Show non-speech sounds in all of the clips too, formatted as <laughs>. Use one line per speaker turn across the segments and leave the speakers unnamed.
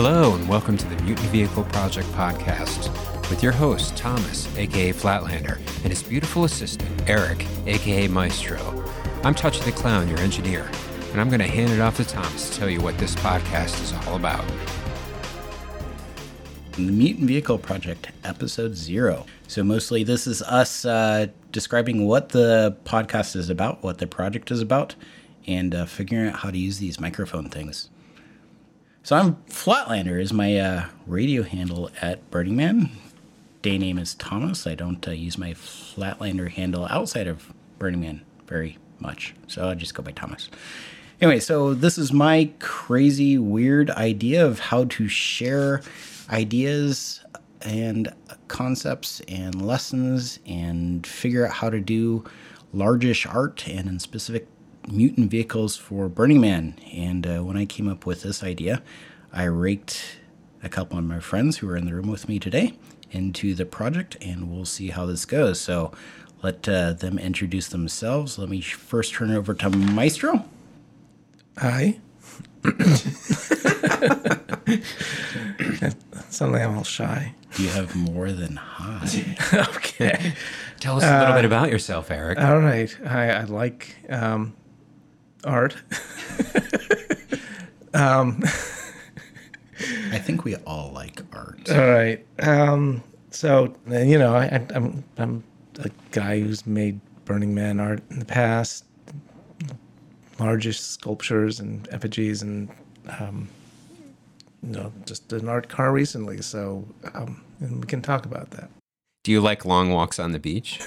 Hello, and welcome to the Mutant Vehicle Project podcast with your host, Thomas, aka Flatlander, and his beautiful assistant, Eric, aka Maestro. I'm Touchy the Clown, your engineer, and I'm going to hand it off to Thomas to tell you what this podcast is all about.
The Mutant Vehicle Project, episode zero. So, mostly this is us uh, describing what the podcast is about, what the project is about, and uh, figuring out how to use these microphone things. So I'm Flatlander is my uh, radio handle at Burning Man. Day name is Thomas. I don't uh, use my Flatlander handle outside of Burning Man very much, so I just go by Thomas. Anyway, so this is my crazy, weird idea of how to share ideas and concepts and lessons and figure out how to do largish art and in specific mutant vehicles for Burning Man. And uh, when I came up with this idea, I raked a couple of my friends who are in the room with me today into the project, and we'll see how this goes. So let uh, them introduce themselves. Let me first turn it over to Maestro.
Hi. <laughs> Suddenly I'm all shy.
You have more than hi? <laughs>
okay.
Tell us a little bit about yourself, Eric.
All right. I, I like um, art. <laughs> um, <laughs>
I think we all like art.
all right. Um, so you know, I, I'm I'm a guy who's made Burning Man art in the past, largest sculptures and effigies, and um, you know, just an art car recently. So um, and we can talk about that.
Do you like long walks on the beach?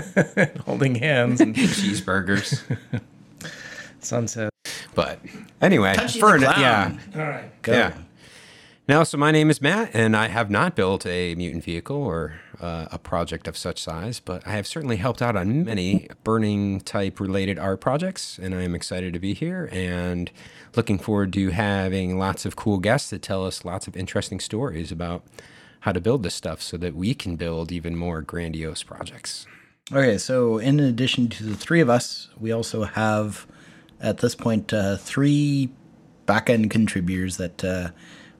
<laughs>
Holding hands and
Cheeseburgers?
Sunset.
But anyway, for an- yeah.
All right.
Go.
Yeah. Now, so my name is Matt, and I have not built a mutant vehicle or uh, a project of such size, but I have certainly helped out on many burning type related art projects, and I am excited to be here and looking forward to having lots of cool guests that tell us lots of interesting stories about how to build this stuff so that we can build even more grandiose projects.
Okay, so in addition to the three of us, we also have at this point uh, three back end contributors that uh,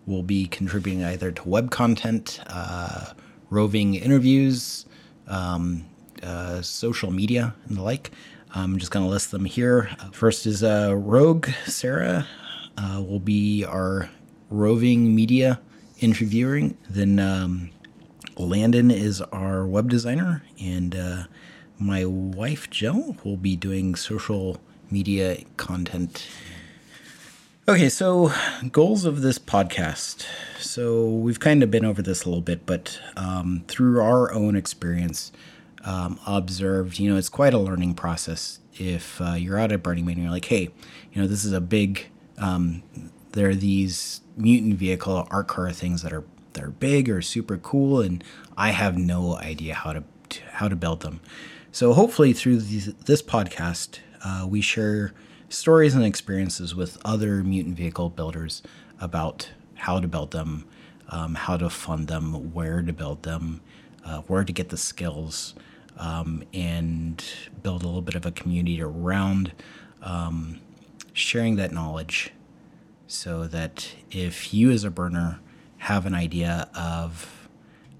will be contributing either to web content, uh, roving interviews, um, uh, social media, and the like. I'm just going to list them here. First is uh, Rogue Sarah, uh, will be our roving media interviewing. Then um, Landon is our web designer, and my wife Jill will be doing social media content. Okay, so goals of this podcast. So we've kind of been over this a little bit, but um, through our own experience, um, observed, you know, it's quite a learning process. If uh, you're out at Burning Man you're like, hey, you know, this is a big, um, there are these mutant vehicle art car things that are that are big or super cool, and I have no idea how to, to how to build them. So hopefully through these, this podcast, uh, we share stories and experiences with other mutant vehicle builders about how to build them, um, how to fund them, where to build them, uh, where to get the skills, um, and build a little bit of a community around um, sharing that knowledge so that if you as a burner have an idea of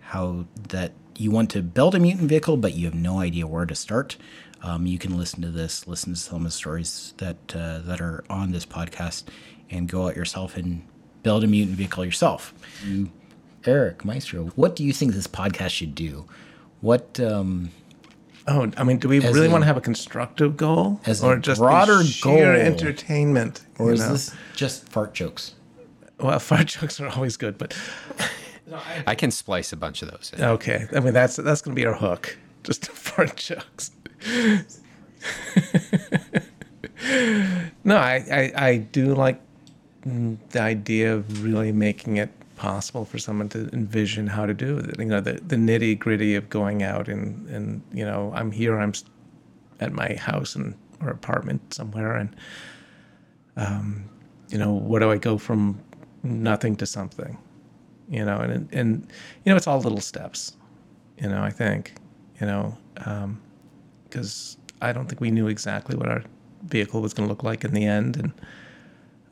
how that you want to build a mutant vehicle but you have no idea where to start um, you can listen to this listen to some of the stories that uh, that are on this podcast and go out yourself and build a mutant vehicle yourself you, eric maestro what do you think this podcast should do what um,
Oh, I mean, do we really
a-
want to have a constructive goal,
as a
or just
broader
sheer
goal?
entertainment?
or
you
is
know?
this just fart jokes
well, <laughs> fart jokes are always good, but <laughs>
I can splice a bunch of those in.
okay. I mean, that's that's going to be our hook, just <laughs> fart jokes. no, I, I I do like the idea of really making it possible for someone to envision how to do it. You know, the, the nitty gritty of going out and and you know, I'm here, I'm at my house and or apartment somewhere, and um, you know, where do I go from nothing to something? You know, and and you know, it's all little steps. You know, I think, you know, because I don't think we knew exactly what our vehicle was going to look like in the end, and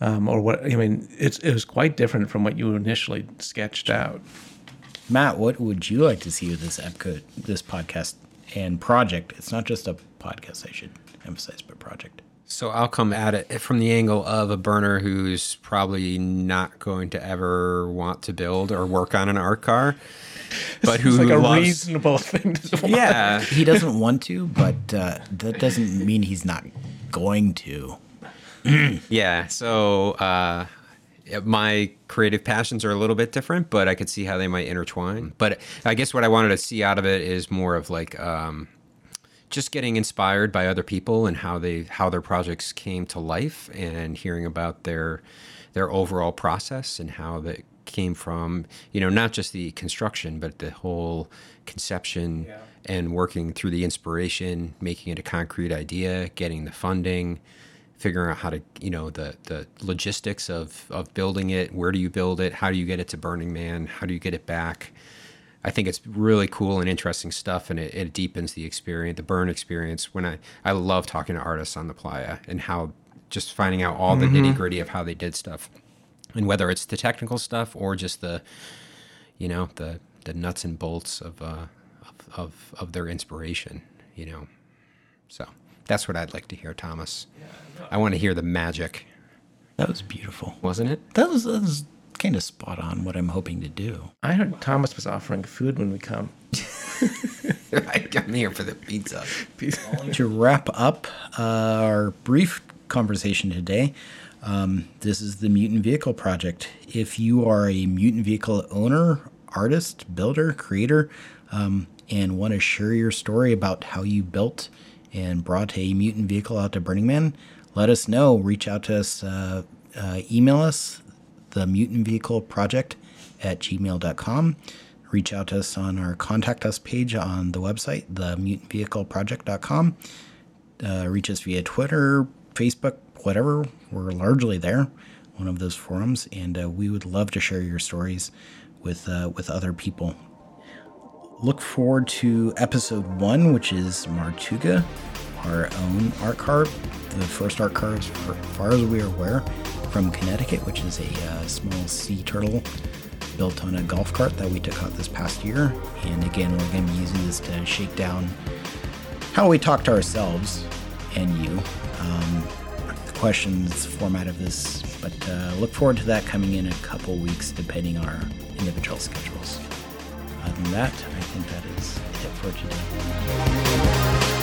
um, or what? I mean, it's it was quite different from what you initially sketched out.
Matt, what would you like to see with this episode, this podcast and project? It's not just a podcast, I should emphasize, but project.
So I'll come at it from the angle of a burner who's probably not going to ever want to build or work on an art car, <laughs> but who
It's like a
loves.
reasonable <laughs> thing to want.
yeah,
He doesn't want to, but uh, that doesn't mean he's not going to. <clears throat>
yeah. So uh, my creative passions are a little bit different, but I could see how they might intertwine. But I guess what I wanted to see out of it is more of like um, just getting inspired by other people and how they how their projects came to life, and hearing about their their overall process and how that came from you know not just the construction but the whole conception
Yeah.
and working through the inspiration making it a concrete idea getting the funding figuring out how to you know the the logistics of of building it. Where do you build it? How do you get it to burning man? How do you get it back? I think it's really cool and interesting stuff and it, it deepens the experience the burn experience. When i i love talking to artists on the playa and how just finding out all the mm-hmm. nitty gritty of how they did stuff and whether it's the technical stuff or just the you know the the nuts and bolts of uh of of, of their inspiration you know. So that's what i'd like to hear thomas. I want to hear the magic.
That was beautiful.
wasn't it?
That was, that was kind of spot on what I'm hoping to do.
I heard Thomas was offering food when we come. <laughs>
i'm here for the pizza.
To wrap up uh, our brief conversation today, um, this is the Mutant Vehicle Project. If you are a mutant vehicle owner, artist, builder, creator, um, and want to share your story about how you built and brought a mutant vehicle out to Burning Man, let us know. Reach out to us, uh, uh, email us, the Mutant Vehicle Project at gmail.com. Reach out to us on our contact us page on the website, the mutant themutantvehicleproject.com uh, reach us via Twitter, Facebook, whatever. We're largely there, one of those forums, and uh, we would love to share your stories with uh, with other people. Look forward to episode one, which is Martuga, our own art car, the first art car, as far, as we are aware, from Connecticut, which is a uh, small sea turtle built on a golf cart that we took out this past year. And again, we're going to be using this to shake down how we talk to ourselves and you. Um, questions format of this, but uh, look forward to that coming in a couple weeks, depending on our individual schedules. Other than that, I think that is it for today.